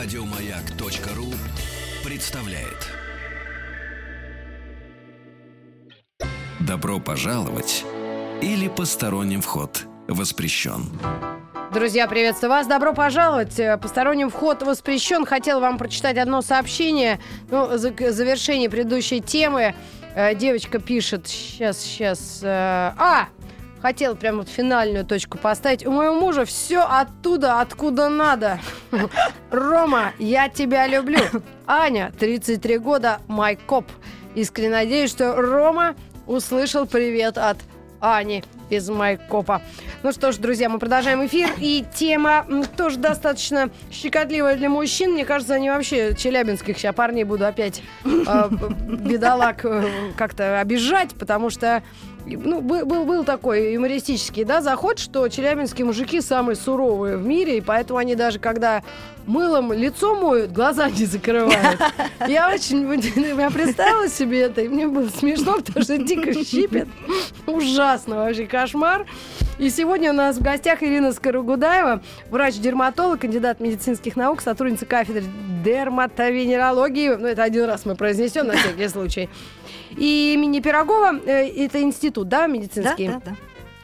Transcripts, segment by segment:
Радиомаяк.ру представляет. Добро пожаловать или посторонним вход воспрещен. Друзья, приветствую вас. Добро пожаловать. Э, Посторонним вход воспрещен. Хотел вам прочитать одно сообщение. Ну, за к завершении предыдущей темы. Э, Девочка пишет. Сейчас, сейчас. э, А! Хотел прям вот финальную точку поставить. У моего мужа все оттуда, откуда надо. Рома, я тебя люблю. Аня, 33 года, май коп. Искренне надеюсь, что Рома услышал привет от Ани из Майкопа. Ну что ж, друзья, мы продолжаем эфир. И тема тоже достаточно щекотливая для мужчин. Мне кажется, они вообще челябинских сейчас парней буду опять э, бедолаг э, как-то обижать, потому что ну, был, был, был такой юмористический да, заход, что челябинские мужики самые суровые в мире, и поэтому они даже когда мылом лицо моют, глаза не закрывают. Я очень я представила себе это, и мне было смешно, потому что дико щипет. Ужасно вообще, кошмар. И сегодня у нас в гостях Ирина Скорогудаева, врач-дерматолог, кандидат медицинских наук, сотрудница кафедры дерматовенерологии. Ну, это один раз мы произнесем на всякий случай. И имени Пирогова, э, это институт, да, Да, медицинский? да, да.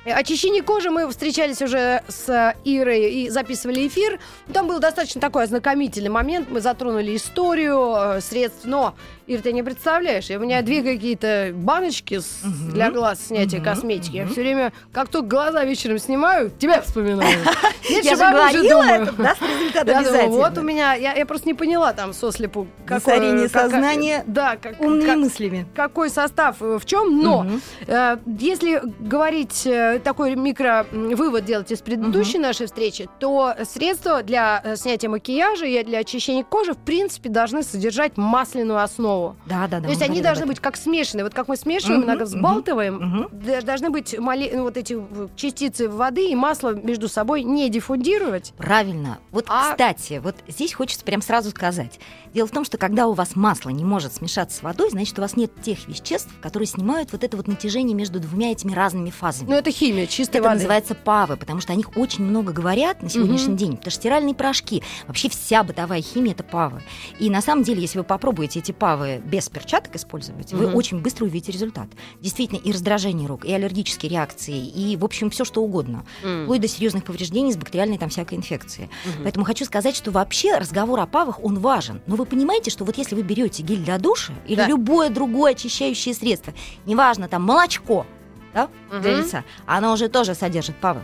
Очищение кожи мы встречались уже с Ирой и записывали эфир. Там был достаточно такой ознакомительный момент. Мы затронули историю э, средств, но, Ир, ты не представляешь, у меня две какие-то баночки с- Мгм. для глаз снятия Мгм. косметики. Я Мгм. все время, как только глаза вечером снимаю, тебя вспоминаю. Я же говорила, это даст результат Я обязательно. вот у меня, я, я просто не поняла там сослепу. Засорение сознания Да, как, Умными мыслями. какой состав э, в чем, но. Э, Если говорить э, такой микро вывод делать из предыдущей нашей встречи, то средства для э, снятия макияжа и для очищения кожи в принципе должны содержать масляную основу. Да, да, да. то есть они должны быть как смешанные. Вот как мы смешиваем, Мгм, иногда взбалтываем, д- должны быть мале- ну, вот эти частицы воды и масла между собой не диффундировать. Правильно. Вот, А- кстати, вот здесь хочется прям сразу сказать. Дело в том, что когда у вас масло не может смешаться с водой, значит, у вас нет тех веществ, которые снимают вот это вот натяжение между двумя этими разными фазами. Ну, это химия, чистой Это воды. называется павы, потому что о них очень много говорят на сегодняшний Мгм. день. Потому что стиральные порошки, вообще вся бытовая химия это павы. И на самом деле, если вы попробуете эти павы без перчаток использовать, вы Мгм. очень быстро увидите результат. Действительно, и раздражение рук, и аллергические реакции, и, в общем, все что угодно. М. Вплоть до серьезных повреждений с бактериальной там всякой инфекцией. Мгм. Поэтому хочу сказать, что вообще разговор о павах, он важен. Но вы понимаете, что вот если вы берете гель для душа или Да. любое другое очищающее средство, неважно, там молочко, да, для Мгм. лица, оно уже тоже содержит павы.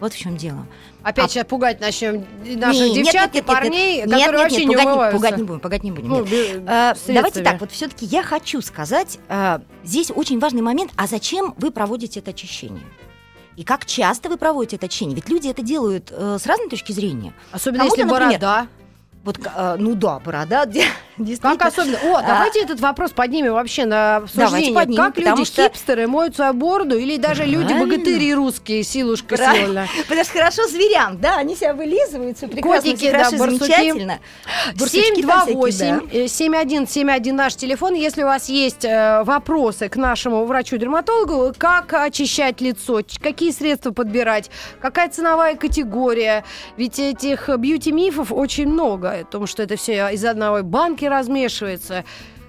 Вот в чем дело. Опять А- сейчас пугать начнем наших Не, девчат нет, и нет, нет, парней, нет, которые нет, вообще нет, не пугать, умываются. пугать не будем, пугать не будем. Ну, нет. бе- Э, давайте так, вот все-таки я хочу сказать, э, здесь очень важный момент, а зачем вы проводите это очищение? И как часто вы проводите это очищение? Ведь люди это делают э, с разной точки зрения. Особенно Кому-то, если например, борода. Вот, э, ну да, борода. Как особенно? О, А. давайте этот вопрос поднимем вообще на обсуждение. поднимем, как люди что- хипстеры моют свою бороду или даже люди богатыри русские, силушка Правильно. сильно. Потому что хорошо зверям, да, они себя вылизывают, все прекрасно, Котики, да, хорошо, барсуки. замечательно. Барсучки там всякие, 728 э, 7171 наш телефон. Если у вас есть э, вопросы к нашему врачу-дерматологу, как очищать лицо, какие средства подбирать, какая ценовая категория. Ведь этих бьюти-мифов очень много, о том, что это все из одной банки размешивается.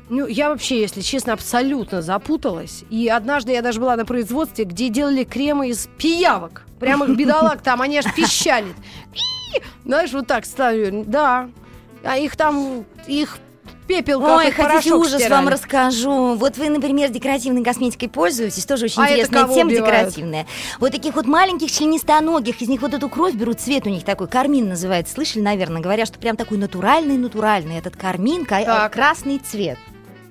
Ну, я вообще, если честно, абсолютно запуталась. И однажды я даже была на производстве, где делали кремы из пиявок. Прямо их бедолаг там, они аж пищали. Пи! Знаешь, вот так ставили. Да. А их там, их пепел как Ой, хотите ужас стирали. вам расскажу. Вот вы, например, декоративной косметикой пользуетесь, тоже очень А интересная тема убивают? декоративная. Вот таких вот маленьких членистоногих, из них вот эту кровь берут, цвет у них такой, кармин называется, слышали, наверное, говорят, что прям такой натуральный-натуральный этот кармин, ка- Так. красный цвет.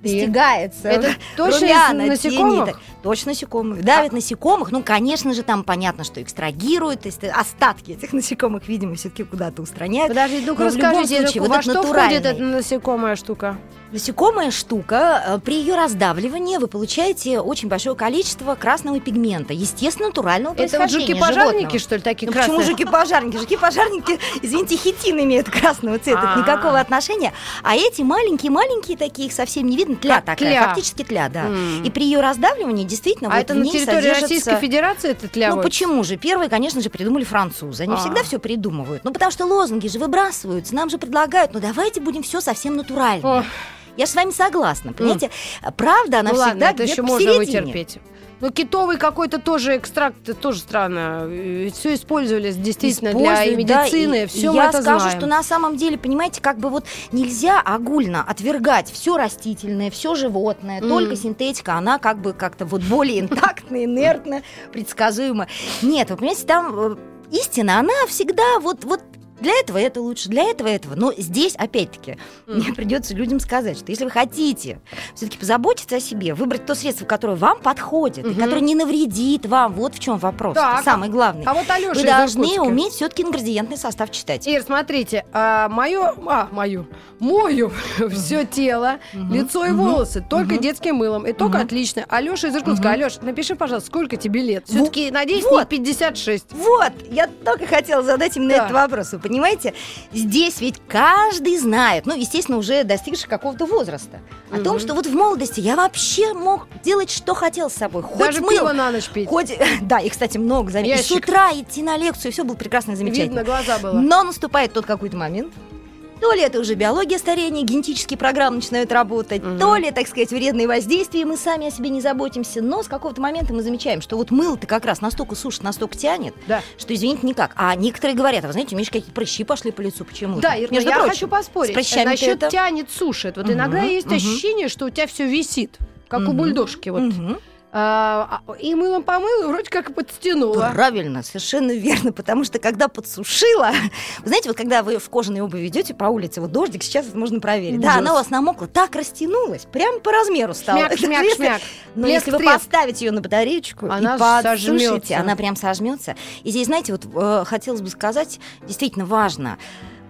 Достигается. Это точно румяна, насекомых? тени. Точно насекомых. Давят насекомых. Ну, конечно же, там понятно, что экстрагируют. То есть остатки этих насекомых, видимо, все-таки куда-то устраняют. Подожди, любом расскажите, случае, вот во что входит эта насекомая штука? Насекомая штука, э, при ее раздавливании вы получаете очень большое количество красного пигмента, естественно, натурального Это вот жуки-пожарники, что ли, такие Ну, красные? почему жуки-пожарники? Жуки-пожарники, извините, хитин имеют красного цвета, это А. никакого отношения. А эти маленькие-маленькие такие, их совсем не видно. тля Как такая, тля. фактически тля, да. М. И при ее раздавливании действительно А вот это на территории содержится- Российской Федерации это тля Ну почему же? Первые, конечно же, придумали французы. Они А. всегда все придумывают. Ну потому что лозунги же выбрасываются, нам же предлагают, ну давайте будем все совсем натурально. Ох, Я с вами согласна, понимаете? Правда, она ну ладно, всегда это где-то еще можно посередине. вытерпеть. Ну, китовый какой-то тоже экстракт, это тоже странно. Все использовали действительно для и Используют, да, медицины, и все мы я это скажу, знаем. что на самом деле, понимаете, как бы вот нельзя огульно отвергать все растительное, все животное, Мгм. только синтетика, она как бы как-то вот более интактная, инертная, предсказуема. Нет, вы понимаете, там э, истина, она всегда вот, вот для этого это лучше, для этого этого. Но здесь, опять-таки, мне придется людям сказать, что если вы хотите все-таки позаботиться о себе, выбрать то средство, которое вам подходит, и Мгм. которое не навредит вам, вот в чем вопрос. Так, Самый главный. А вот Алёша Вы должны уметь все-таки ингредиентный состав читать. Ир, смотрите, а, мое, а, мою, мою все тело, Мгм. лицо и Мгм. волосы только Мгм. детским мылом. Итог Мгм. отлично. Алёша из Иркутска. Мгм. Алёш, напиши, пожалуйста, сколько тебе лет? Все-таки, надеюсь, вот. не 56. Вот, я только хотела задать именно Да. этот вопрос. Вы понимаете, здесь ведь каждый знает, ну, естественно, уже достигший какого-то возраста, о том, что вот в молодости я вообще мог делать, что хотел с собой. Хоть Даже мыл, пиво на ночь пить. хоть... Да, и, кстати, много заметил. И с утра идти на лекцию, все было прекрасно и замечательно. Видно, глаза было. Но наступает тот какой-то момент, то ли это уже биология старения, генетические программы начинают работать, Мгм. то ли, так сказать, вредные воздействия, и мы сами о себе не заботимся. Но с какого-то момента мы замечаем, что вот мыло-то как раз настолько сушит, настолько тянет, Да. что, извините, никак. А некоторые говорят, а вы знаете, у меня какие-то прыщи пошли по лицу, почему? Да, Ир, но Между я прочим, хочу поспорить. с прыщами-то Насчет это- тянет, сушит. Вот Мгм, иногда есть мгм. ощущение, что у тебя все висит, как у Мгм. бульдожки. Вот. Мгм. А, а, и мылом помыла, и вроде как и подстянула. Правильно, совершенно верно, потому что когда подсушила, вы знаете, вот когда вы в кожаной обуви идете по улице, вот дождик, сейчас это можно проверить, да, Ужас. она у вас намокла, так растянулась, прям по размеру стала. Шмяк, шмяк, Если- шмяк. Но Блеск, если вы треск. поставите ее на батареечку Она и подсушите, сожмётся. она прям сожмется. И здесь, знаете, вот э, хотелось бы сказать, действительно важно,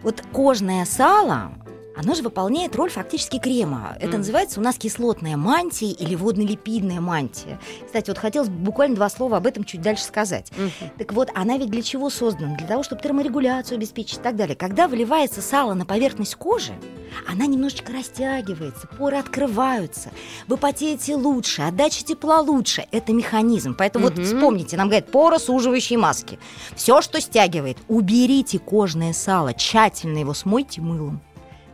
вот кожное сало, оно же выполняет роль фактически крема. Это Мгм. называется у нас кислотная мантия или водно-липидная мантия. Кстати, вот хотелось бы буквально два слова об этом чуть дальше сказать. Мгм. Так вот, она ведь для чего создана? Для того, чтобы терморегуляцию обеспечить и так далее. Когда выливается сало на поверхность кожи, она немножечко растягивается, поры открываются, вы потеете лучше, отдача тепла лучше. Это механизм. Поэтому вот Мгм. вспомните, нам говорят, поросуживающие маски. Все, что стягивает, уберите кожное сало, тщательно его смойте мылом.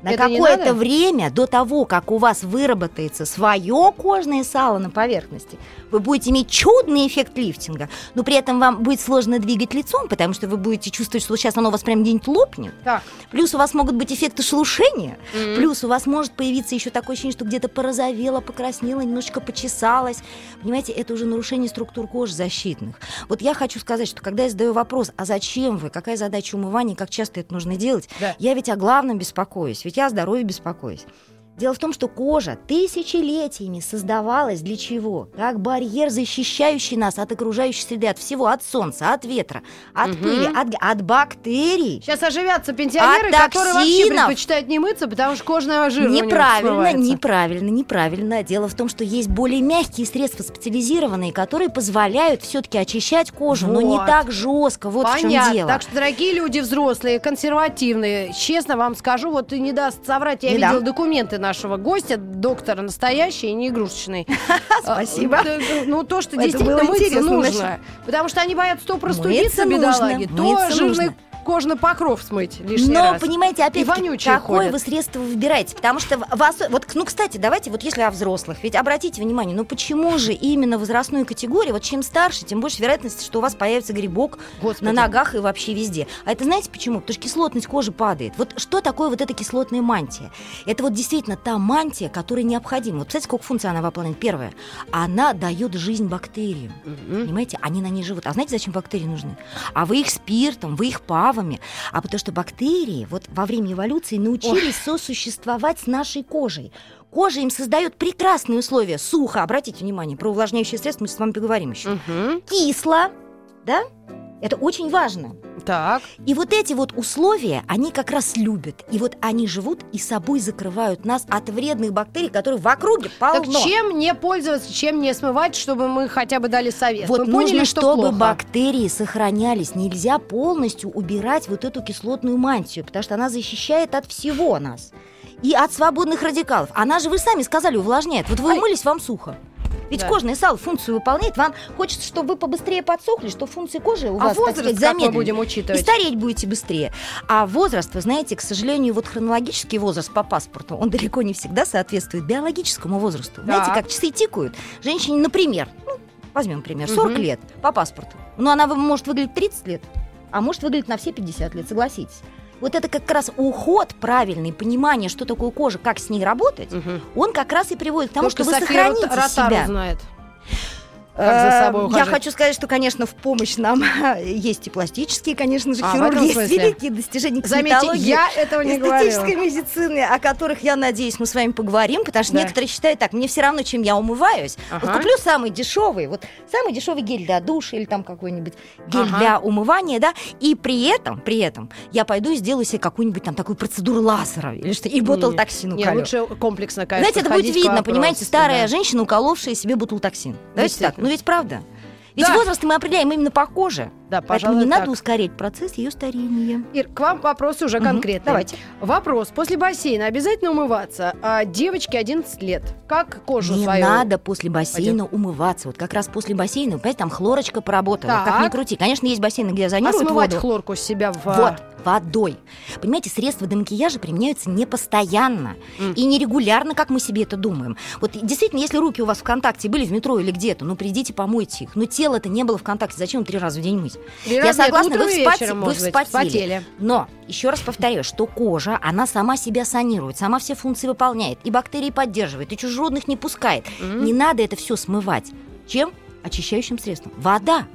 На какое-то время до того, как у вас выработается свое кожное сало на поверхности, вы будете иметь чудный эффект лифтинга, но при этом вам будет сложно двигать лицом, потому что вы будете чувствовать, что сейчас оно у вас прям где-нибудь лопнет. Так. Плюс у вас могут быть эффекты шелушения, М. плюс у вас может появиться еще такое ощущение, что где-то порозовело, покраснело, немножечко почесалось. Понимаете, это уже нарушение структур кожи защитных. Вот я хочу сказать, что когда я задаю вопрос, а зачем вы, какая задача умывания, как часто это нужно делать, Да. я ведь о главном беспокоюсь, ведь я о здоровье беспокоюсь. Дело в том, что кожа тысячелетиями создавалась для чего? Как барьер, защищающий нас от окружающей среды, от всего, от солнца, от ветра, от Мгм. пыли, от, от бактерий. Сейчас оживятся пенсионеры, От которые вообще предпочитают не мыться, потому что кожная жир Неправильно, неправильно, неправильно. Дело в том, что есть более мягкие средства специализированные, которые позволяют все-таки очищать кожу, но не Вот. так жестко. Вот в чем Понятно. дело. Так что, дорогие люди взрослые, консервативные, честно вам скажу, вот и не даст соврать, я Не видела дам. документы нашего гостя, доктора настоящий, не игрушечный. Спасибо. А, д- Ну, то, что действительно мыться нужно. Потому что они боятся то простудиться, бедолаги, то нужно. Кожный покров смыть лишний Но, раз. понимаете, опять какое ходят. вы средство выбираете? Потому что вас... Вот, ну, кстати, давайте, вот если о взрослых, ведь обратите внимание, ну почему же именно возрастной категории, вот чем старше, тем больше вероятность, что у вас появится грибок Господи. на ногах и вообще везде. А это знаете почему? Потому что кислотность кожи падает. Вот что такое вот эта кислотная мантия? Это вот действительно та мантия, которая необходима. Вот представляете, сколько функций она выполняет? Первое, она дает жизнь бактериям. Мгм. Понимаете, они на ней живут. А знаете, зачем бактерии нужны? А вы их спиртом, вы их павами. А потому что бактерии вот во время эволюции научились сосуществовать с нашей кожей. Кожа им создает прекрасные условия. Сухо, обратите внимание, про увлажняющие средства мы с вами поговорим еще. Мгм. Кисло, да? Это очень важно. Так. И вот эти вот условия, они как раз любят. И вот они живут и собой закрывают нас от вредных бактерий, которые в округе Так полно. чем не пользоваться, чем не смывать, чтобы мы хотя бы дали совет? Вот мы нужно, поняли, что чтобы плохо. бактерии сохранялись. Нельзя полностью убирать вот эту кислотную мантию, потому что она защищает от всего нас. и от свободных радикалов. Она же, вы сами сказали, увлажняет. Вот вы Ай. умылись, вам сухо. Ведь Да. кожное сало функцию выполняет. Вам хочется, чтобы вы побыстрее подсохли, чтобы функции кожи у А вас, так возраст сказать, как мы будем И учитывать? стареть будете быстрее. А возраст, вы знаете, к сожалению, вот хронологический возраст по паспорту, он далеко не всегда соответствует биологическому возрасту. Знаете, Так. как часы тикают. Женщине, например, ну, возьмем пример, 40 Мгм. лет по паспорту. Но она может выглядеть 30 лет, а может выглядеть на все 50 лет, согласитесь. Вот это как раз уход правильный, понимание, что такое кожа, как с ней работать, Мгм. он как раз и приводит к тому, Только что вы София сохраните Рот- Ротару себя. знает. Как за Э, Я хочу сказать, что, конечно, в помощь нам есть и пластические, конечно же, А, хирурги, есть великие достижения Заметьте, я этого не говорила. эстетической медицины, о которых, я надеюсь, мы с вами поговорим, потому что Да. некоторые считают так, мне все равно, чем я умываюсь. Ага. Вот куплю самый дешевый, вот самый дешевый гель для душа или там какой-нибудь гель Ага. для умывания, да, и при этом, при этом я пойду и сделаю себе какую-нибудь там такую процедуру лазера или что, и ботулотоксин Не, уколю. лучше комплексно, конечно, Знаете, это будет видно, понимаете, старая да. женщина, уколовшая себе бутултоксин. Давайте так. Ну ведь правда. Ведь Да. возраст мы определяем именно по коже. Да, Поэтому не так. надо ускорять процесс ее старения. Ир, к вам вопрос уже Мгм, конкретный. давайте. Вопрос. После бассейна обязательно умываться? А девочке 11 лет. Как кожу не свою? надо после бассейна умываться. Вот как раз после бассейна, понимаете, там хлорочка поработала. Как Так. ни крути. Конечно, есть бассейны, где А зонируют смывать воду. хлорку с себя в... Вот, водой. Понимаете, средства для макияжа применяются не постоянно М. и нерегулярно, как мы себе это думаем. Вот действительно, если руки у вас в контакте были в метро или где-то, ну придите, помойте их. Но тело-то не было в контакте. Зачем три раза в день мыть? Три Я согласна, вы, и вспоте- вечером, вы может быть, вспотели. вспотели. Но, еще раз повторяю, что кожа, она сама себя санирует, сама все функции выполняет, и бактерии поддерживает, и чужеродных не пускает. Мгм. Не надо это все смывать. Чем? Очищающим средством. Вода.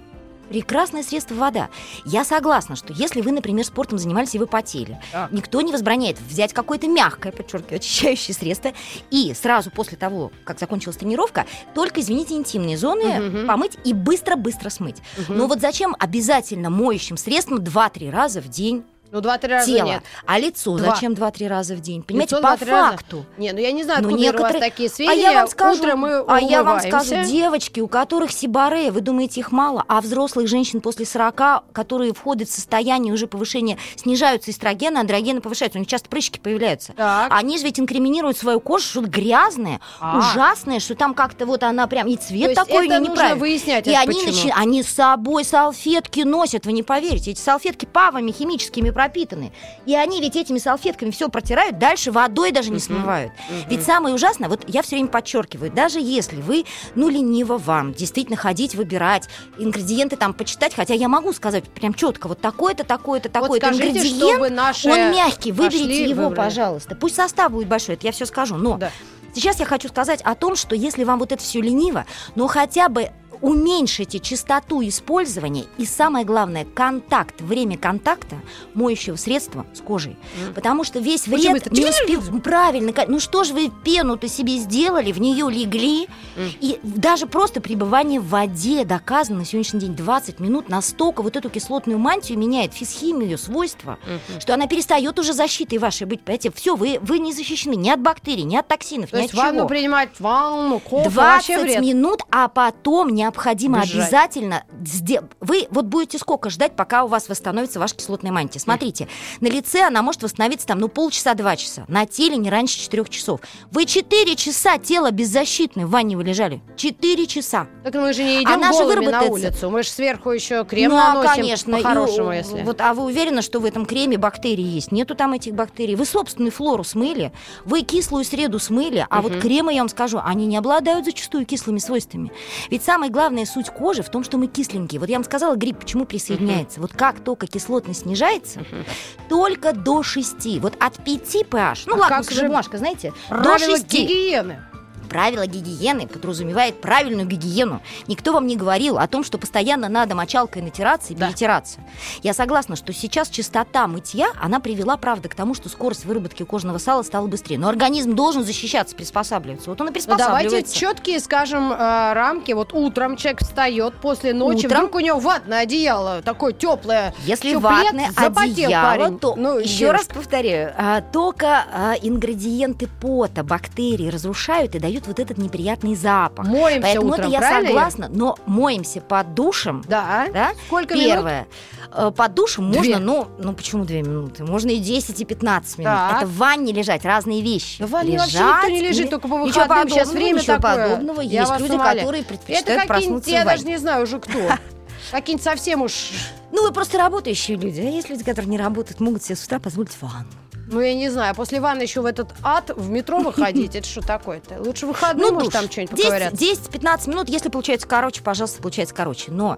Прекрасное средство вода. Я согласна, что если вы, например, спортом занимались и вы потели, Так. никто не возбраняет взять какое-то мягкое, подчеркиваю, очищающее средство и сразу после того, как закончилась тренировка, только, извините, интимные зоны Мгм. помыть и быстро-быстро смыть. Мгм. Но вот зачем обязательно моющим средством 2-3 раза в день Ну, два-три раза тело? нет. А лицо Два. зачем 2-3 раза в день? Понимаете, Лицо по два-три раза. факту. Не, ну я не знаю, Ну, откуда Ира, у вас некоторые- такие А сведения. я вам скажу, Утром мы а я вам скажу, девочки, у которых сибаре, вы думаете, их мало, а взрослых женщин после 40, которые входят в состояние уже повышения, снижаются эстрогены, андрогены повышаются, у них часто прыщики появляются. Так. Они же ведь инкриминируют свою кожу, что-то грязное, А. ужасное, что там как-то вот она прям и То цвет есть такой это не нужно выяснять, И это они, начи- они с собой салфетки носят, вы не поверите. Эти салфетки павами химическими пропитаны. И они ведь этими салфетками все протирают, дальше водой даже не смывают. Ведь самое ужасное, вот я все время подчеркиваю, даже если вы, ну, лениво вам действительно ходить, выбирать, ингредиенты там почитать, хотя я могу сказать прям четко, вот такой-то, такой-то, Вот такой-то скажите, ингредиент, наши он мягкий, выберите его, выбрали. пожалуйста. Пусть состав будет большой, это я все скажу, но Да. Сейчас я хочу сказать о том, что если вам вот это все лениво, но хотя бы уменьшите частоту использования и самое главное контакт, время контакта моющего средства с кожей, Мгм. потому что весь вред быстро. не успев правильно, ну что же вы пену-то себе сделали, в нее легли Мгм. и даже просто пребывание в воде доказано на сегодняшний день 20 минут настолько вот эту кислотную мантию меняет физхимию свойства, Мгм. что она перестает уже защитой вашей быть. Понимаете, все, вы, вы не защищены ни от бактерий, ни от токсинов, То ни от чего. ванну принимать, ванну, кофе, 20 вообще вред. минут, а потом необходимо Бежать. обязательно... Вы вот будете сколько ждать, пока у вас восстановится ваша кислотная мантия? Смотрите, на лице она может восстановиться там, ну, полчаса-два часа. На теле не раньше 4 часов. Вы 4 часа тело беззащитное в ванне вы лежали. 4 часа. Так мы же не идем Она же голыми на выработается. улицу. Мы же сверху еще крем ну, а, наносим конечно. по-хорошему, если. Вот, а вы уверены, что в этом креме бактерии есть? Нету там этих бактерий. Вы собственную флору смыли, вы кислую среду смыли, а вот Мгм. кремы, я вам скажу, они не обладают зачастую кислыми свойствами. Ведь самая главная суть кожи в том, что мы кисленькие. Вот я вам сказала, гриб почему присоединяется. Вот как только кислотность снижается, только до 6. Вот от 5 pH, ну А ладно, как же бумажка, знаете, до Правила 6. гигиены. Правило гигиены подразумевает правильную гигиену. Никто вам не говорил о том, что постоянно надо мочалкой натираться и Да. перетираться. Я согласна, что сейчас частота мытья, она привела, правда, к тому, что скорость выработки кожного сала стала быстрее. Но организм должен защищаться, приспосабливаться. Вот он и Ну, давайте приспосабливается. четкие, скажем, э, рамки. Вот утром человек встает после ночи, Утром? вдруг у него ватное одеяло такое теплое. Если Чуплет, ватное одеяло, парень. то Ну, еще раз девушка. повторяю, а, только а, ингредиенты пота, бактерии разрушают и дают создают вот этот неприятный запах. Моемся Поэтому утром, это я правильно? согласна, но моемся под душем. Да. Да? Сколько минут? Первое. Э, Под душем Две. можно, ну, ну почему две минуты? Можно и 10, и 15 минут. Так. Это в ванне лежать, разные вещи. В ванне вообще Лежать, никто не лежит, или- только по Ничего выходным. Сейчас подобного, время ничего такое. подобного. Я Есть люди, умоляю. которые Это предпочитают какие-нибудь, проснуться я даже не знаю уже кто. Какие-нибудь совсем уж... Ну, вы просто работающие люди. А есть люди, которые не работают, могут себе с утра позволить ванну. Ну, я не знаю, после ванны еще в этот ад в метро выходить, это что такое-то? Лучше выходные, может, душ. там что-нибудь 10 поговорят. 10-15 минут, если получается короче, пожалуйста, получается короче. Но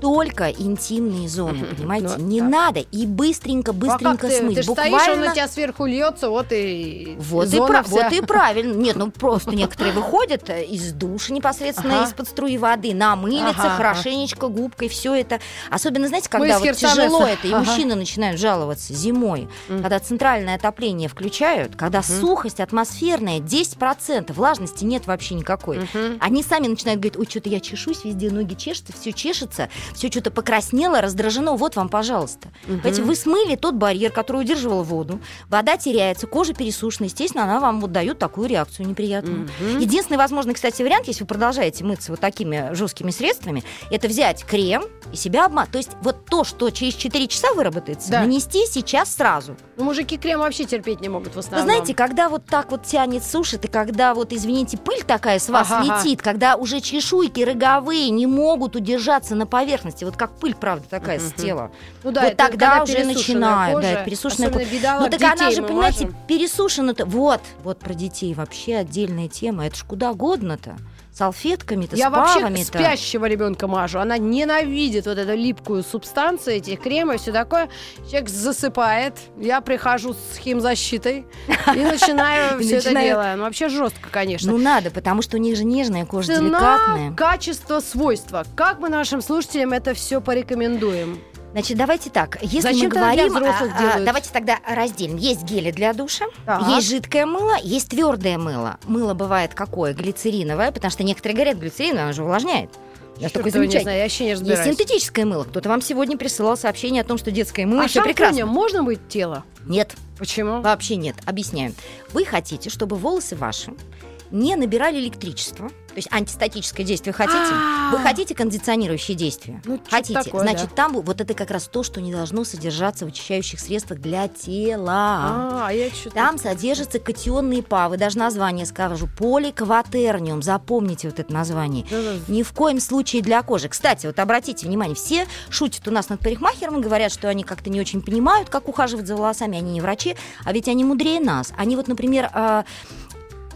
только интимные зоны, понимаете? Ну, не так. надо. И быстренько, Ну, а быстренько ты, смыть. ты ж стоишь, он на тебя сверху льется, вот и Вот и, вся. вот и правильно. Нет, ну просто некоторые выходят э, из душа непосредственно Ага. из-под струи воды, намылятся Ага, хорошенечко губкой, все это. Особенно, знаете, когда вот тяжело это, и Ага. мужчины начинают жаловаться зимой, когда центральное отопление включают, когда сухость атмосферная 10%, влажности нет вообще никакой. Они сами начинают говорить, ой, что-то я чешусь, везде ноги чешутся, все чешется, все что-то покраснело, раздражено, вот вам, пожалуйста. Мгм. Понимаете, вы смыли тот барьер, который удерживал воду, вода теряется, кожа пересушена, естественно, она вам вот дает такую реакцию неприятную. Мгм. Единственный возможный, кстати, вариант, если вы продолжаете мыться вот такими жесткими средствами, это взять крем и себя обмазать. То есть вот то, что через 4 часа выработается, Да. нанести сейчас сразу. Ну, мужики крем вообще терпеть не могут в Вы основном. знаете, когда вот так вот тянет, сушит, и когда вот, извините, пыль такая с вас Ага-ага. летит, когда уже чешуйки роговые не могут удержаться на поверхности, вот как пыль, правда, такая с Мгм. тела. ну, да, вот это тогда уже начинают, кожа, да, это пересушенная кожа. Ну так она же, понимаете, пересушена-то. Вот, вот про детей вообще отдельная тема. Это ж куда годно-то. Салфетками-то, Я вообще павами-то. спящего ребенка мажу. Она ненавидит вот эту липкую субстанцию, эти кремы и все такое. Человек засыпает. Я прихожу с химзащитой и начинаю все это дело. Ну, вообще жестко, конечно. Ну надо, потому что у них же нежная кожа, деликатная. качество, свойства. Как мы нашим слушателям это все порекомендуем? Значит, давайте так. Если Зачем мы для говорим, взрослых а, а, давайте тогда разделим. Есть гели для душа, Так. есть жидкое мыло, есть твердое мыло. Мыло бывает какое? Глицериновое, потому что некоторые говорят, глицериновое, оно же увлажняет. Я Чёрт такой его не замечательный. знаю, я вообще не Есть разбираюсь. синтетическое мыло. Кто-то вам сегодня присылал сообщение о том, что детское мыло а шампунем прекрасно. можно быть тело? Нет, Почему? вообще нет. Объясняю. Вы хотите, чтобы волосы ваши не набирали электричество, то есть антистатическое действие хотите? А. Вы хотите кондиционирующие действия? Ну, хотите? такое, Значит, да. там вот это как раз то, что не должно содержаться в очищающих средствах для тела. А, а я что-то... Там содержатся катионные павы, даже название скажу, поликватерниум, запомните вот это название. Да-да. Ни в коем случае для кожи. Кстати, вот обратите внимание, все шутят у нас над парикмахером и говорят, что они как-то не очень понимают, как ухаживать за волосами, они не врачи, а ведь они мудрее нас. Они вот, например, э,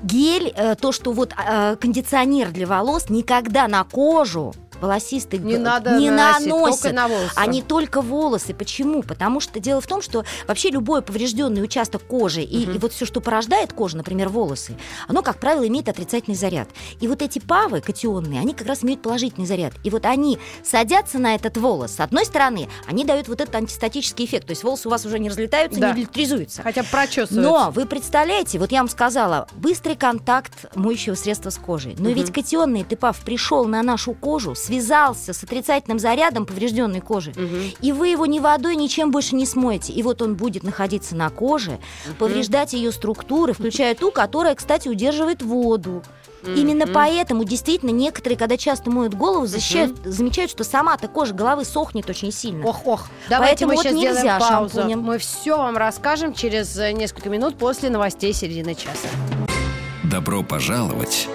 гель, э, то, что вот э, кондиционер для волос никогда на кожу волосистый Не надо не наносят. только на волосы. А не только волосы. Почему? Потому что дело в том, что вообще любой поврежденный участок кожи и, Мгм. и вот все, что порождает кожу, например, волосы, оно, как правило, имеет отрицательный заряд. И вот эти павы катионные, они как раз имеют положительный заряд. И вот они садятся на этот волос. С одной стороны, они дают вот этот антистатический эффект. То есть волосы у вас уже не разлетаются, Да. не электризуются. Хотя бы прочесывается. Но вы представляете, вот я вам сказала, быстрый контакт моющего средства с кожей. Но Мгм. ведь катионный ТПАВ пришел на нашу кожу, связался с отрицательным зарядом поврежденной кожи. Мгм. И вы его ни водой, ничем больше не смоете. И вот он будет находиться на коже, повреждать ее структуры, включая ту, которая, кстати, удерживает воду. Именно Мгм. поэтому действительно некоторые, когда часто моют голову, защищают- замечают, что сама-то кожа головы сохнет очень сильно. Ох, ох. Давайте Поэтому мы вот сейчас нельзя сделаем паузу. шампунем. Мы все вам расскажем через э, несколько минут после новостей середины часа. Добро пожаловать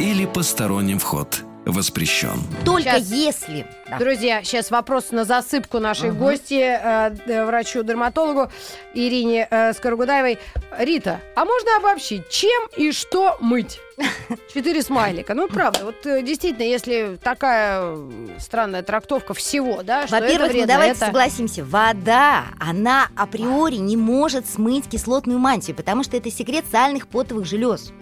или посторонним вход воспрещен. Только Сейчас. если... Да. Друзья, сейчас вопрос на засыпку нашей Ага. гости, э, э, врачу-дерматологу Ирине э, Скорогудаевой. Рита, а можно обобщить, чем и что мыть? Четыре смайлика. Ну, правда, вот э, действительно, если такая э, странная трактовка всего, да, что Во-первых, ну давайте это... согласимся, вода, она априори не может смыть кислотную мантию, потому что это секрет сальных потовых желез.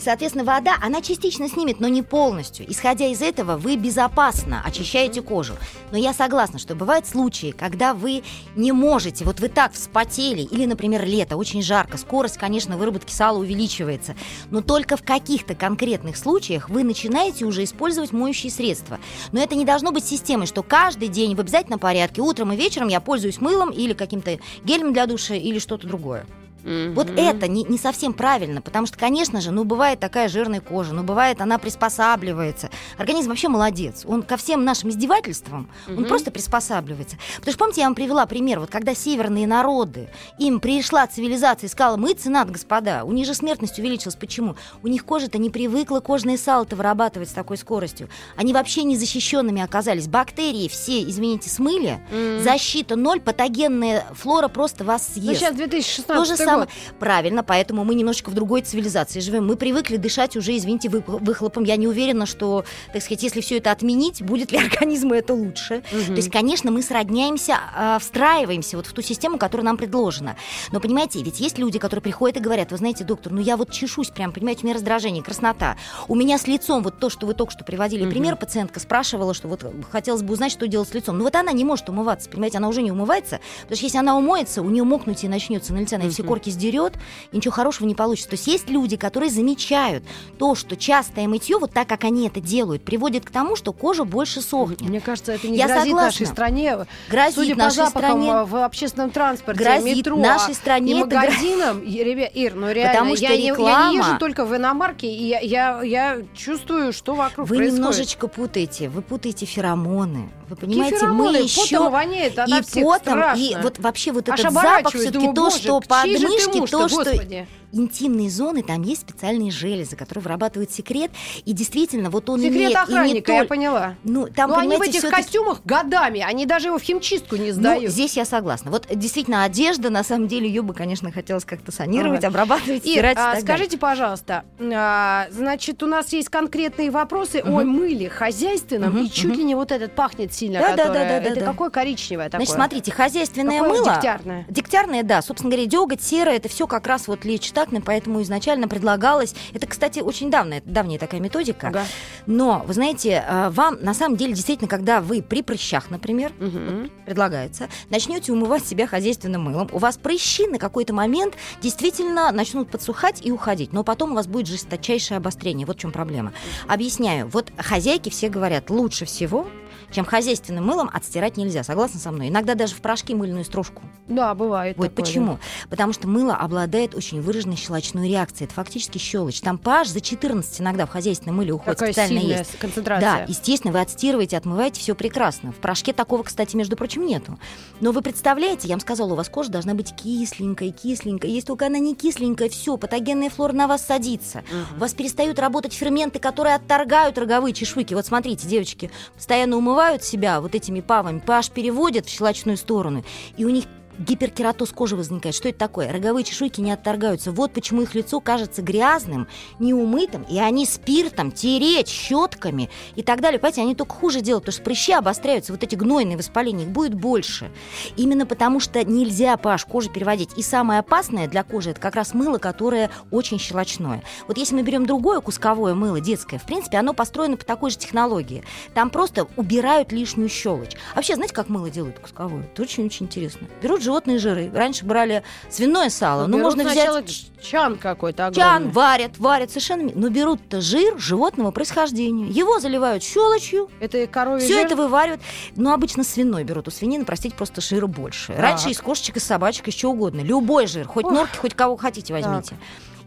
Соответственно, вода, она частично снимет, но не полностью. Исходя из этого, вы безопасно очищаете кожу. Но я согласна, что бывают случаи, когда вы не можете, вот вы так вспотели, или, например, лето, очень жарко, скорость, конечно, выработки сала увеличивается, но только в каких-то конкретных случаях вы начинаете уже использовать моющие средства. Но это не должно быть системой, что каждый день в обязательном порядке, утром и вечером я пользуюсь мылом или каким-то гелем для душа или что-то другое. Mm-hmm. Вот это не, не совсем правильно, потому что, конечно же, ну, бывает такая жирная кожа, ну, бывает она приспосабливается. Организм вообще молодец. Он ко всем нашим издевательствам, mm-hmm. он просто приспосабливается. Потому что, помните, я вам привела пример, вот когда северные народы, им пришла цивилизация и сказала, мыться надо, господа, у них же смертность увеличилась. Почему? У них кожа-то не привыкла кожное сало-то вырабатывать с такой скоростью. Они вообще незащищенными оказались. Бактерии все, извините, смыли, mm-hmm. защита ноль, патогенная флора просто вас съест. Ну, сейчас 2016 То же самое. Правильно, поэтому мы немножечко в другой цивилизации живем. Мы привыкли дышать уже, извините, выхлопом. Я не уверена, что, так сказать, если все это отменить, будет ли организму это лучше. Угу. То есть, конечно, мы сродняемся, э, встраиваемся вот в ту систему, которая нам предложена. Но понимаете, ведь есть люди, которые приходят и говорят, вы знаете, доктор, ну я вот чешусь прям, понимаете, у меня раздражение, краснота. У меня с лицом вот то, что вы только что приводили угу. пример, пациентка спрашивала, что вот хотелось бы узнать, что делать с лицом. Ну вот она не может умываться, понимаете, она уже не умывается, потому что если она умоется, у нее мокнуть и начнется на лице, она угу. все корки сдерет, и ничего хорошего не получится. То есть есть люди, которые замечают то, что частое мытье, вот так, как они это делают, приводит к тому, что кожа больше сохнет. Мне кажется, это не Я грозит согласна. нашей стране. Грозит Судя нашей по запахам стране. в общественном транспорте, грозит метро нашей стране и магазинам. Ребят, Ир, ну реально, Потому что я, реклама... не, я не езжу только в иномарке, и я, я, я чувствую, что вокруг Вы происходит. немножечко путаете. Вы путаете феромоны. Вы понимаете, мы еще... Потом воняет, и всех потом, страшно. и вот вообще вот Аж этот запах все-таки то, что подмышки, то, что господи? Интимные зоны, там есть специальные железы, которые вырабатывают секрет, и действительно, вот он Секрет имеет... охранника, и не я толь- поняла. Ну, там, Но они в этих костюмах годами, они даже его в химчистку не Ну, сдают. здесь я согласна. Вот действительно, одежда, на самом деле, ее бы, конечно, хотелось как-то санировать, Ага. обрабатывать, Ир, стирать и а, так скажите, пожалуйста, а, значит, у нас есть конкретные вопросы о мыле хозяйственном, Мгм, и чуть мгм. ли не вот этот пахнет сильно, Да, да, которое- да, да, это да. какое коричневое такое? Значит, смотрите, хозяйственное Какое мыло... дегтярное? Дегтярное, да. Собственно говоря, деготь, сера, это все как раз вот лечетактно, поэтому изначально предлагалось... Это, кстати, очень давняя, давняя такая методика. Ага. Но, вы знаете, э, вам на самом деле действительно, когда вы при прыщах, например, Мгм. предлагается, начнете умывать себя хозяйственным мылом, у вас прыщи на какой-то момент действительно начнут подсухать и уходить, но потом у вас будет жесточайшее обострение. Вот в чем проблема. Объясняю. Вот хозяйки все говорят, лучше всего, чем хозяйственным мылом отстирать нельзя. Согласны со мной? Иногда даже в порошки мыльную стружку. Да, бывает. Вот такое, почему? Потому что мыло обладает очень выраженной щелочной реакцией. Это фактически щелочь. Там pH за 14 иногда в хозяйственном мыле да. уходит. Такая специально сильная есть. с- Да, концентрация. естественно, вы отстирываете, отмываете, все прекрасно. В порошке такого, кстати, между прочим, нету. Но вы представляете, я вам сказала, у вас кожа должна быть кисленькая, кисленькая. Если только она не кисленькая, все, патогенная флора на вас садится. У вас перестают работать ферменты, которые отторгают роговые чешуйки. Вот смотрите, девочки постоянно умывают себя вот этими павами, pH переводят в щелочную сторону, и у них гиперкератоз кожи возникает. Что это такое? Роговые чешуйки не отторгаются. Вот почему их лицо кажется грязным, неумытым, и они спиртом тереть, щетками и так далее. Понимаете, они только хуже делают, потому что прыщи обостряются, вот эти гнойные воспаления, их будет больше. Именно потому что нельзя pH кожи переводить. И самое опасное для кожи это как раз мыло, которое очень щелочное. Вот если мы берем другое кусковое мыло, детское, в принципе, оно построено по такой же технологии. Там просто убирают лишнюю щелочь. Вообще, знаете, как мыло делают кусковое? Это очень-очень интересно. Берут животные жиры. Раньше брали свиное сало. Ну, можно взять... чан какой-то Чан огромный. варят, варят совершенно. Но берут-то жир животного происхождения. Его заливают щелочью, Это коровий все жир? это вываривают. Но обычно свиной берут. У свинины, простите, просто жира больше. Так. Раньше из кошечек, из собачек, из чего угодно. Любой жир. Хоть Ох. норки, хоть кого хотите возьмите.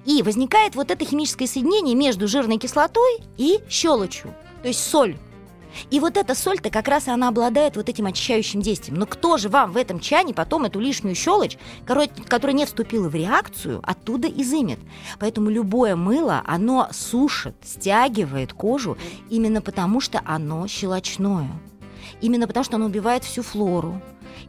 И возникает вот это химическое соединение между жирной кислотой и щелочью. То есть соль. И вот эта соль-то как раз она обладает вот этим очищающим действием. Но кто же вам в этом чане потом эту лишнюю щелочь, которая не вступила в реакцию, оттуда изымет? Поэтому любое мыло, оно сушит, стягивает кожу именно потому, что оно щелочное. Именно потому, что оно убивает всю флору.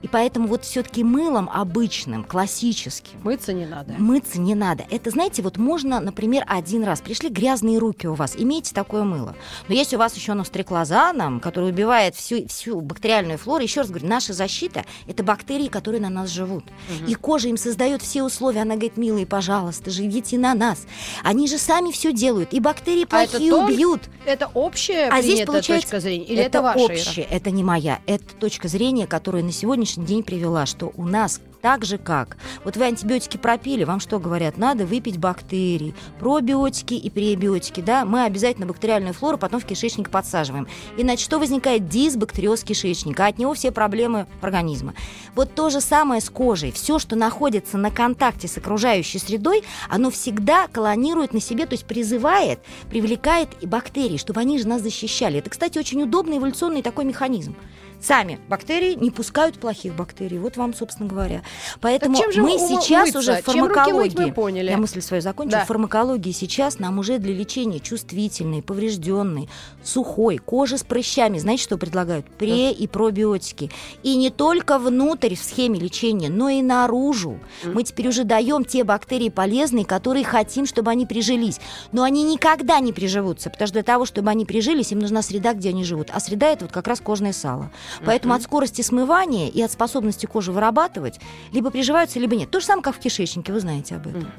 И поэтому вот все-таки мылом обычным, классическим, Мыться не надо. Мыться не надо. Это, знаете, вот можно, например, один раз. Пришли грязные руки у вас, имейте такое мыло. Но если у вас еще оно с триклозаном, который убивает всю, всю бактериальную флору, еще раз говорю, наша защита – это бактерии, которые на нас живут. И кожа им создает все условия. Она говорит, милые, пожалуйста, живите на нас. Они же сами все делают. И бактерии А это плохие только убьют. Это общая А здесь получается, точка зрения? Или это, ваша, Ира? общее, это не моя. Это точка зрения, которая на сегодняшний день привела, что у нас Так же как, вот вы антибиотики пропили, вам что говорят? Надо выпить бактерии, пробиотики и пребиотики, да? Мы обязательно бактериальную флору потом в кишечник подсаживаем. Иначе что возникает? Дисбактериоз кишечника, от него все проблемы организма. Вот то же самое с кожей. Все, что находится на контакте с окружающей средой, оно всегда колонирует на себе, то есть призывает, привлекает и бактерии, чтобы они же нас защищали. Это, кстати, очень удобный эволюционный такой механизм. Сами бактерии не пускают плохих бактерий. Вот вам, собственно говоря. Поэтому чем же мы сейчас мыться? уже в фармакологии. мы поняли. Я мысль свою закончу. Да. В фармакологии сейчас нам уже для лечения чувствительной, поврежденной, сухой кожи с прыщами, знаете, что предлагают? Пре- и пробиотики. И не только внутрь в схеме лечения, но и наружу. Мы теперь уже даем те бактерии полезные, которые хотим, чтобы они прижились. Но они никогда не приживутся, потому что для того, чтобы они прижились, им нужна среда, где они живут. А среда это вот как раз кожное сало. Поэтому от скорости смывания и от способности кожи вырабатывать либо приживаются, либо нет. То же самое, как в кишечнике, вы знаете об этом.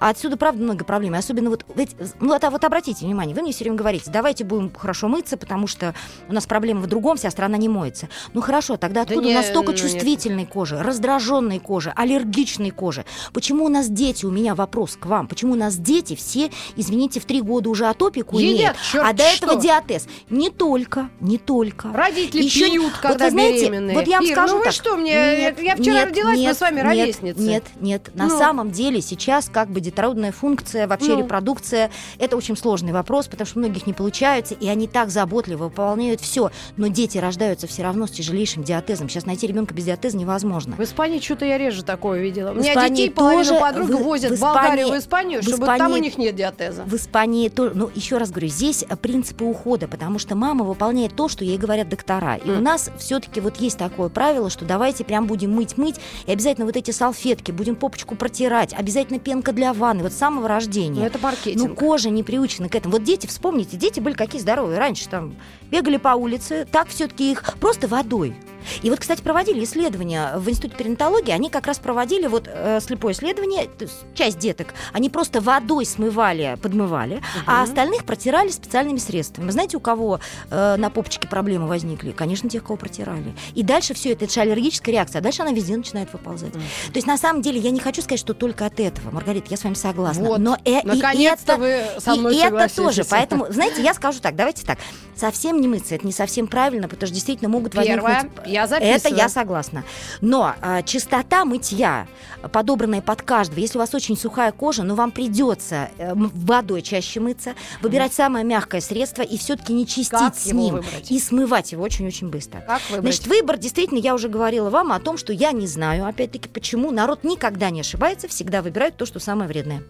А отсюда, правда, много проблем. Особенно вот, ведь, ну, это, вот обратите внимание, вы мне все время говорите, давайте будем хорошо мыться, потому что у нас проблема в другом, вся страна не моется. Ну хорошо, тогда Да откуда не, у нас столько ну, нет. чувствительной кожи, раздраженной кожи, аллергичной кожи? Почему у нас дети, у меня вопрос к вам, почему у нас дети все, извините, в три года уже атопику Едят имеют, а до этого что. диатез? Не только, не только. Родители Ещё- пьют, вот когда вы знаете, беременные. вот я вам Ир, скажу ну вы так. что мне? я вчера родилась, мы с вами нет, ровесницы. Нет, нет. На Ну. самом деле сейчас как бы детородная функция, вообще Ну. репродукция, это очень сложный вопрос, потому что многих не получается, и они так заботливо выполняют все. Но дети рождаются все равно с тяжелейшим диатезом. Сейчас найти ребенка без диатеза невозможно. В Испании что-то я реже такое видела. У меня Испании детей половину тоже- подруг в- возят в в Болгарию, Испании- в Испанию, в чтобы там у Испании- них нет диатеза. В Испании тоже, ну, еще раз говорю, здесь э, принципы ухода, потому что мама выполняет то, что ей говорят доктора. И Мгм. у нас все-таки вот есть такое правило, что давайте прям будем мыть-мыть, и обязательно вот эти салфетки будем попочку протирать, обязательно пенка для ванны, вот с самого рождения. Ну, это Ну, маркетинг. кожа не приучена к этому. Вот дети, вспомните, дети были какие здоровые. Раньше там бегали по улице, так все-таки их просто водой. И вот, кстати, проводили исследования в Институте перинатологии. Они как раз проводили вот э, слепое исследование. часть деток, они просто водой смывали, подмывали, а Мгм. остальных протирали специальными средствами. Знаете, у кого э, на попочке проблемы возникли? Конечно, тех, кого протирали. И дальше все это, это же аллергическая реакция, а дальше она везде начинает выползать. Мгм. То есть, на самом деле, я не хочу сказать, что только от этого. Маргарита, я с вами согласна. Вот. Но э, Наконец-то это- вы со мной и это тоже. Поэтому, знаете, я скажу так, давайте так. Совсем не мыться, это не совсем правильно, потому что действительно могут Первое, возникнуть... я записываю. Это я согласна. Но а, чистота мытья, подобранная под каждого, если у вас очень сухая кожа, ну вам придется э, водой чаще мыться, выбирать самое мягкое средство и все-таки не чистить Как с ним. выбрать? И смывать его очень-очень быстро. Как выбрать? Значит, выбор, действительно, я уже говорила вам о том, что я не знаю, опять-таки, почему народ никогда не ошибается, всегда выбирает то, что самое вредное.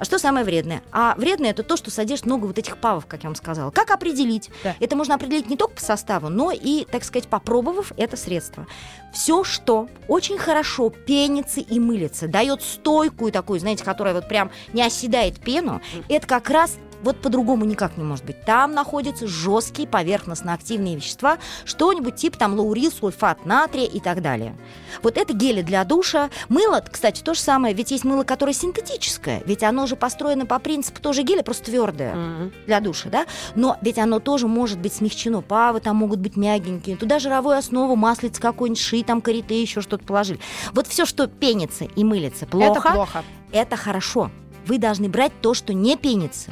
А что самое вредное? А вредное это то, что содержит много вот этих павов, как я вам сказала. Как определить? Да. Это можно определить не только по составу, но и, так сказать, попробовав это средство. Все, что очень хорошо пенится и мылится, дает стойкую такую, знаете, которая вот прям не оседает пену, это как раз вот по-другому никак не может быть. Там находятся жесткие поверхностно-активные вещества, что-нибудь типа там лаурил, сульфат натрия и так далее. Вот это гели для душа. Мыло, кстати, то же самое, ведь есть мыло, которое синтетическое, ведь оно же построено по принципу тоже геля, просто твердое Мгм. для душа, да? Но ведь оно тоже может быть смягчено. Павы там могут быть мягенькие. Туда жировую основу, маслица какой-нибудь, ши, там карите, еще что-то положили. Вот все, что пенится и мылится плохо, Это плохо. это хорошо. Вы должны брать то, что не пенится.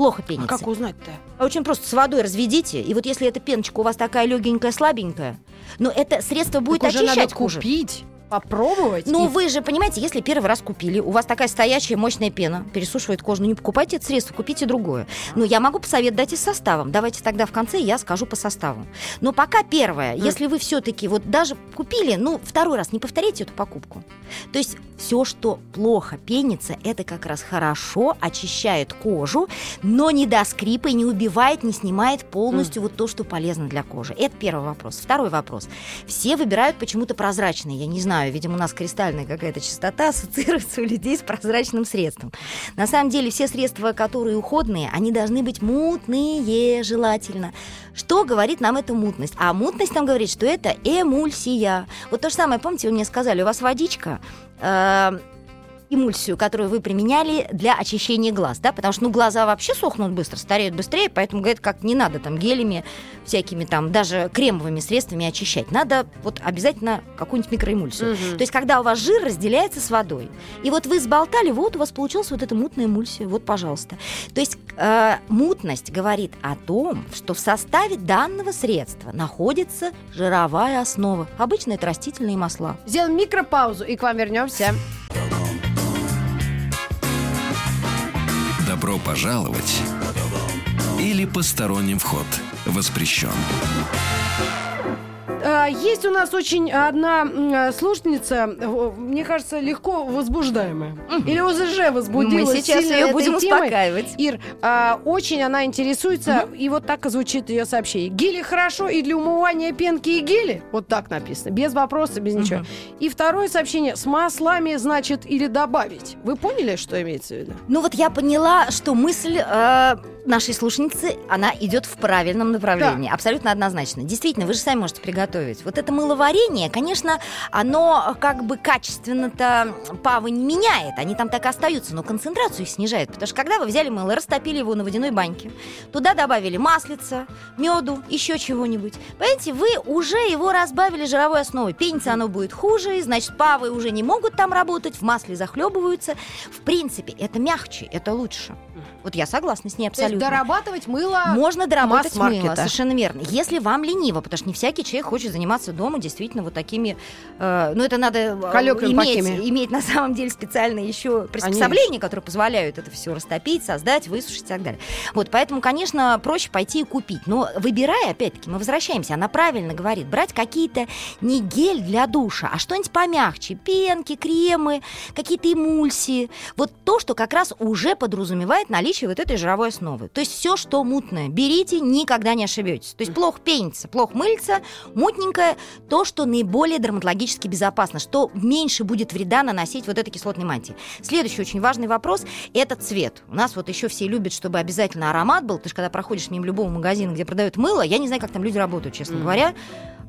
Плохо А пенится. как узнать-то? А Очень просто с водой разведите, и вот если эта пеночка у вас такая легенькая, слабенькая, но это средство будет Так уже очищать надо кожу. купить, попробовать. Ну, и- вы же понимаете, если первый раз купили, у вас такая стоячая мощная пена, пересушивает кожу, ну не покупайте это средство, купите другое. Но я могу посоветовать дать и с составом. Давайте тогда в конце я скажу по составу. Но пока первое, Мгм. если вы все-таки вот даже купили, ну, второй раз не повторите эту покупку. То есть все, что плохо пенится, это как раз хорошо очищает кожу, но не до скрипа и не убивает, не снимает полностью вот то, что полезно для кожи. Это первый вопрос. Второй вопрос. Все выбирают почему-то прозрачные. Я не знаю, видимо, у нас кристальная какая-то чистота ассоциируется у людей с прозрачным средством. На самом деле все средства, которые уходные, они должны быть мутные, желательно. Что говорит нам эта мутность? А мутность нам говорит, что это эмульсия. Вот то же самое, помните, вы мне сказали, у вас водичка, э, эмульсию, которую вы применяли для очищения глаз, да, потому что, ну, глаза вообще сохнут быстро, стареют быстрее, поэтому, говорят, как не надо там гелями, всякими там, даже кремовыми средствами очищать. Надо вот обязательно какую-нибудь микроэмульсию. Мгм. То есть, когда у вас жир разделяется с водой, и вот вы сболтали, вот у вас получилась вот эта мутная эмульсия, вот, пожалуйста. То есть, э, мутность говорит о том, что в составе данного средства находится жировая основа. Обычно это растительные масла. Сделаем микропаузу и к вам вернемся. Добро пожаловать или посторонним вход воспрещен. А, Есть у нас очень одна слушательница, мне кажется, легко возбуждаемая. Или уже возбудилась Мы сейчас ее будем темой. успокаивать. Ир, а, очень она интересуется, и вот так и звучит ее сообщение. Гели хорошо и для умывания пенки и гели? Вот так написано, без вопроса, без ничего. И второе сообщение, с маслами, значит, или добавить. Вы поняли, что имеется в виду? Ну вот я поняла, что мысль э, нашей слушницы, она идет в правильном направлении. Абсолютно однозначно. Действительно, вы же сами можете приготовить. Вот это мыловарение, конечно, оно как бы качественно-то павы не меняет. Они там так и остаются, но концентрацию их снижает. Потому что когда вы взяли мыло, растопили его на водяной баньке, туда добавили маслица, меду, еще чего-нибудь. Понимаете, вы уже его разбавили жировой основой. Пениться оно будет хуже, значит, павы уже не могут там работать, в масле захлебываются. В принципе, это мягче, это лучше. Вот я согласна с ней абсолютно. Дорабатывать мыло... Можно масс-маркета. мыло, совершенно верно. Если вам лениво, потому что не всякий человек хочет заниматься дома действительно вот такими, э, ну это надо э, Калёками иметь, иметь на самом деле специальные еще приспособления, которые позволяют это все растопить, создать, высушить и так далее. Вот, поэтому, конечно, проще пойти и купить. Но выбирая, опять-таки, мы возвращаемся, она правильно говорит, брать какие-то не гель для душа, а что-нибудь помягче, пенки, кремы, какие-то эмульсии. Вот то, что как раз уже подразумевает наличие вот этой жировой основы. То есть все, что мутное, берите, никогда не ошибетесь. То есть плохо пенится, плохо мыльца, мутненькое, то, что наиболее дерматологически безопасно, что меньше будет вреда наносить вот этой кислотной мантии. Следующий очень важный вопрос – это цвет. У нас вот еще все любят, чтобы обязательно аромат был. Ты же когда проходишь мимо любого магазина, где продают мыло, я не знаю, как там люди работают, честно Мгм. говоря.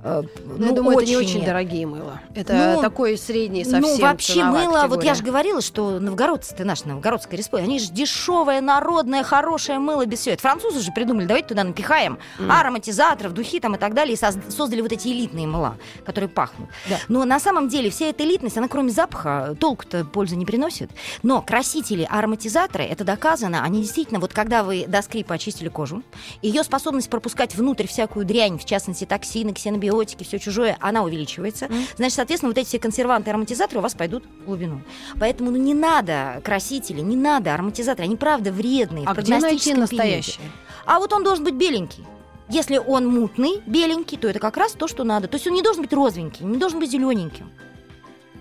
Э, Ну, я думаю, это не очень дорогие мыло. Это Ну, такой средний совсем ну, вообще мыло, вот я категория. же говорила, что новгородцы, ты наш Новгородская республика, они же дешевое, народное, хорошее мыло без всего. Это французы же придумали, давайте туда напихаем Мгм. ароматизаторов, духи там и так далее, и соз- создали вот эти элитные мыла, которые пахнут. Да. Но на самом деле вся эта элитность, она кроме запаха толку-то пользы не приносит. Но красители, ароматизаторы, это доказано, они действительно, вот когда вы до скрипа очистили кожу, ее способность пропускать внутрь всякую дрянь, в частности токсины, ксенобиотики, все чужое, она увеличивается. Мгм. Значит, соответственно, вот эти все консерванты и ароматизаторы у вас пойдут в глубину. Поэтому ну, не надо красители, не надо ароматизаторы, они правда вредные. А где найти периоде. настоящее? А вот он должен быть беленький. Если он мутный, беленький, то это как раз то, что надо. То есть он не должен быть розовеньким, не должен быть зелененьким.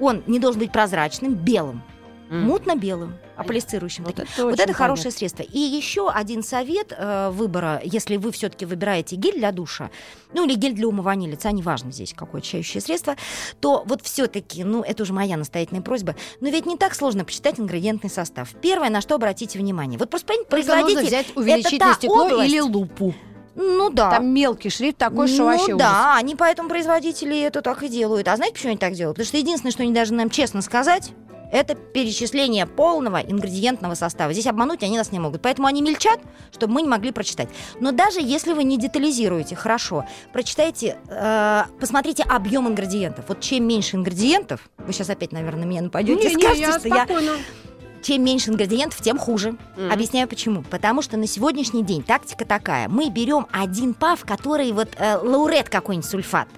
Он не должен быть прозрачным, белым, М. мутно-белым, аполисцирующим. Вот таким. это Вот это хорошее средство. И еще один совет э, выбора, если вы все-таки выбираете гель для душа, ну или гель для умывания лица, неважно здесь какое очищающее средство, то вот все-таки, ну это уже моя настоятельная просьба, но ведь не так сложно почитать ингредиентный состав. Первое, на что обратите внимание. Вот просто производитель... нужно взять увеличительное стекло область- или лупу. Ну да. Там мелкий шрифт такой, что ну, вообще ужас. да, они поэтому производители это так и делают. А знаете, почему они так делают? Потому что единственное, что они должны нам честно сказать, это перечисление полного ингредиентного состава. Здесь обмануть они нас не могут. Поэтому они мельчат, чтобы мы не могли прочитать. Но даже если вы не детализируете хорошо, прочитайте, э, посмотрите объем ингредиентов. Вот чем меньше ингредиентов, вы сейчас опять, наверное, на меня нападете и Не, не, скажете, я что я спокойно. чем меньше ингредиентов, тем хуже. Мгм. Объясняю почему. Потому что на сегодняшний день тактика такая. Мы берем один пав, который вот э, лаурет какой-нибудь сульфат.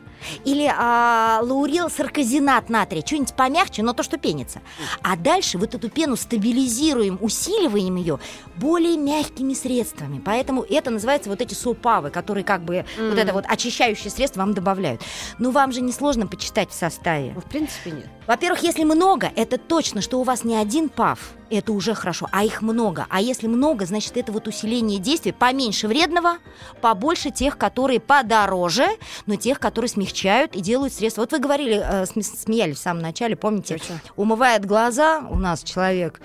Или а, лаурил саркозинат натрия, что-нибудь помягче, но то, что пенится. А дальше вот эту пену стабилизируем, усиливаем ее более мягкими средствами. Поэтому это называется вот эти супавы, которые как бы вот Мгм. это вот очищающее средство вам добавляют. Но вам же несложно почитать в составе. Ну, В принципе, нет. Во-первых, если много, это точно, что у вас не один пав, это уже хорошо, а их много. А если много, значит, это вот усиление действия поменьше вредного, побольше тех, которые подороже, но тех, которые смягчают и делают средства. Вот вы говорили, э, сме- смеялись в самом начале, помните, Точно. умывает глаза у нас человек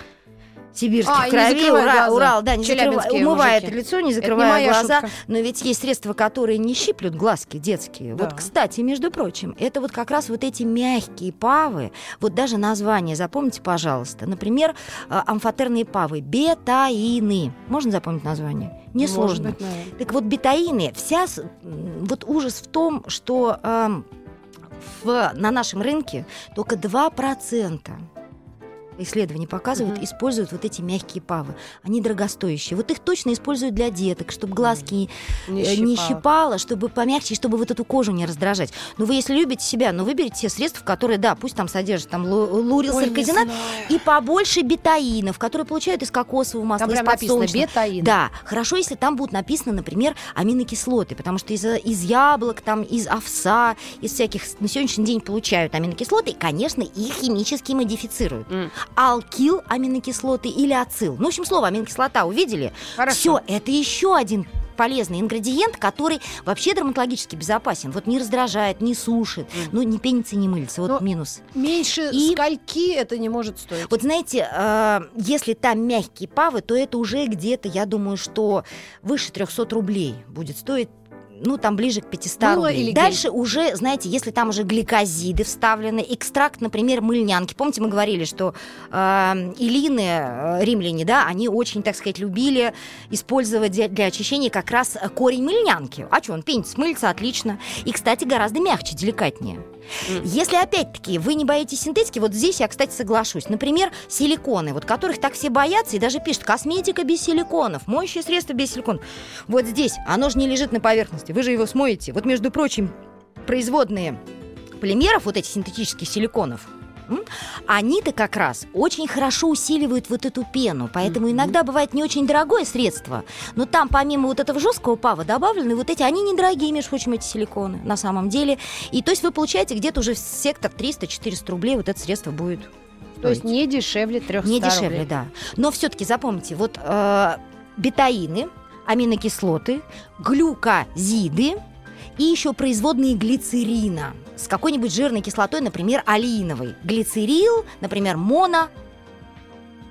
сибирских А, и не кровей, закрывает Урал, да, не закрывает, умывает мужики. лицо, не моя глаза. шутка. Но ведь есть средства, которые не щиплют глазки детские. Да. Вот, кстати, между прочим, это вот как раз вот эти мягкие павы, вот даже название запомните, пожалуйста. Например, э, амфотерные павы, бетаины. Можно запомнить название? Несложно. Может быть, наверное. Так вот, бетаины, вся вот ужас в том, что эм, в, на нашем рынке только 2% исследования показывают, Мгм. используют вот эти мягкие павы. Они дорогостоящие. Вот их точно используют для деток, чтобы глазки Не э, не щипало. щипало, чтобы помягче, чтобы вот эту кожу не раздражать. Но вы, если любите себя, ну, выберите те средства, которые, да, пусть там содержат там лу- лурил, саркозинат, и побольше бетаинов, которые получают из кокосового масла, Там из подсолнечного. бетаин. Да, хорошо, если там будут написаны, например, аминокислоты, потому что из, из яблок, там, из овса, из всяких на сегодняшний день получают аминокислоты, и, конечно, их химически модифицируют. М. Алкил аминокислоты или ацил. Ну, в общем, слово аминокислота увидели? Хорошо. Все, это еще один полезный ингредиент, который вообще дерматологически безопасен. Вот не раздражает, не сушит, Мгм. ну, не пенится, не мылится. Вот Но- минус. Меньше И- скольки это не может стоить. Вот знаете, э, если там мягкие павы, то это уже где-то, я думаю, что выше 300 рублей будет стоить. Ну, там ближе к 500 Мыло рублей. или гель? Дальше уже, знаете, если там уже гликозиды вставлены, экстракт, например, мыльнянки. Помните, мы говорили, что э, илины, римляне, да, они очень, так сказать, любили использовать для, для очищения как раз э, корень мыльнянки. А что, он пенится, смылится, отлично. И, кстати, гораздо мягче, деликатнее. М. Если, опять-таки, вы не боитесь синтетики, вот здесь я, кстати, соглашусь. Например, силиконы, вот которых так все боятся и даже пишут, косметика без силиконов, моющее средство без силиконов. Вот здесь, оно же не лежит на поверхности, вы же его смоете. Вот, между прочим, производные полимеров, вот эти синтетических силиконов, они-то как раз очень хорошо усиливают вот эту пену. Поэтому Мгм. иногда бывает не очень дорогое средство, но там помимо вот этого жесткого пава добавлены вот эти, они недорогие, между прочим, эти силиконы на самом деле. И то есть вы получаете где-то уже в сектор 300-400 рублей вот это средство будет То есть стоить. не дешевле 300 Не дешевле, рублей. да. Но все-таки запомните, вот э, бетаины, аминокислоты, глюкозиды и еще производные глицерина с какой-нибудь жирной кислотой, например, алииновой. Глицерил, например, моно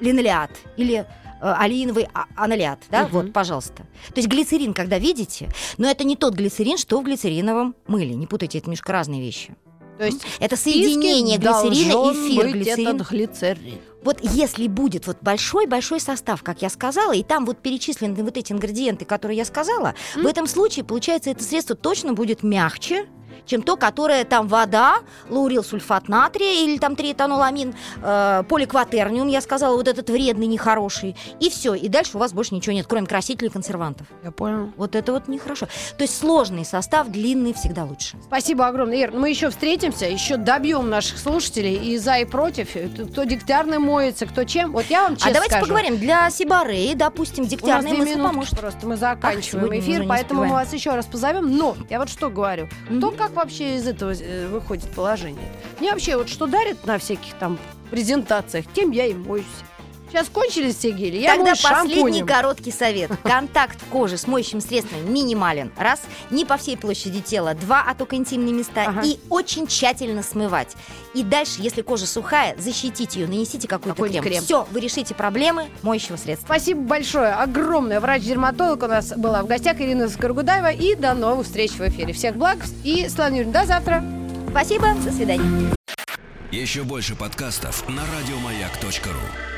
линолеат или э, алииновый а- анолеат, да, Мгм. вот, пожалуйста. То есть глицерин, когда видите, но это не тот глицерин, что в глицериновом мыле. Не путайте, это немножко разные вещи. То есть Это соединение глицерина и эфир глицерин. этот глицерин. Вот если будет вот большой-большой состав, как я сказала, и там вот перечислены вот эти ингредиенты, которые я сказала, М. в этом случае, получается, это средство точно будет мягче, чем то, которое там вода, лаурил сульфат натрия или там триэтаноламин, э, поликватерниум, я сказала, вот этот вредный, нехороший, и все, и дальше у вас больше ничего нет, кроме красителей и консервантов. Я понял. Вот это вот нехорошо. То есть сложный состав, длинный всегда лучше. Спасибо огромное, Ир. Мы еще встретимся, еще добьем наших слушателей и за, и против. Кто дегтярный моется, кто чем. Вот я вам честно а давайте скажу. поговорим. Для сибареи, допустим, две мысль поможет. просто, мы заканчиваем мы эфир, поэтому мы вас еще раз позовем. Но я вот что говорю, кто Мгм. как вообще из этого э, выходит положение? Мне вообще вот что дарят на всяких там презентациях, тем я и моюсь. Сейчас кончились все гели, я Тогда последний шампунем. короткий совет. Контакт кожи с моющим средством минимален. Раз. Не по всей площади тела. Два. А только интимные места. Ага. И очень тщательно смывать. И дальше, если кожа сухая, защитите ее. Нанесите какой-то крем. крем. Все, вы решите проблемы моющего средства. Спасибо большое, огромное. Врач-дерматолог у нас была в гостях Ирина Скоргудаева. И до новых встреч в эфире. Всех благ и Светлана Юрьевна, до завтра. Спасибо. До свидания. Еще больше подкастов на радиомаяк.ру.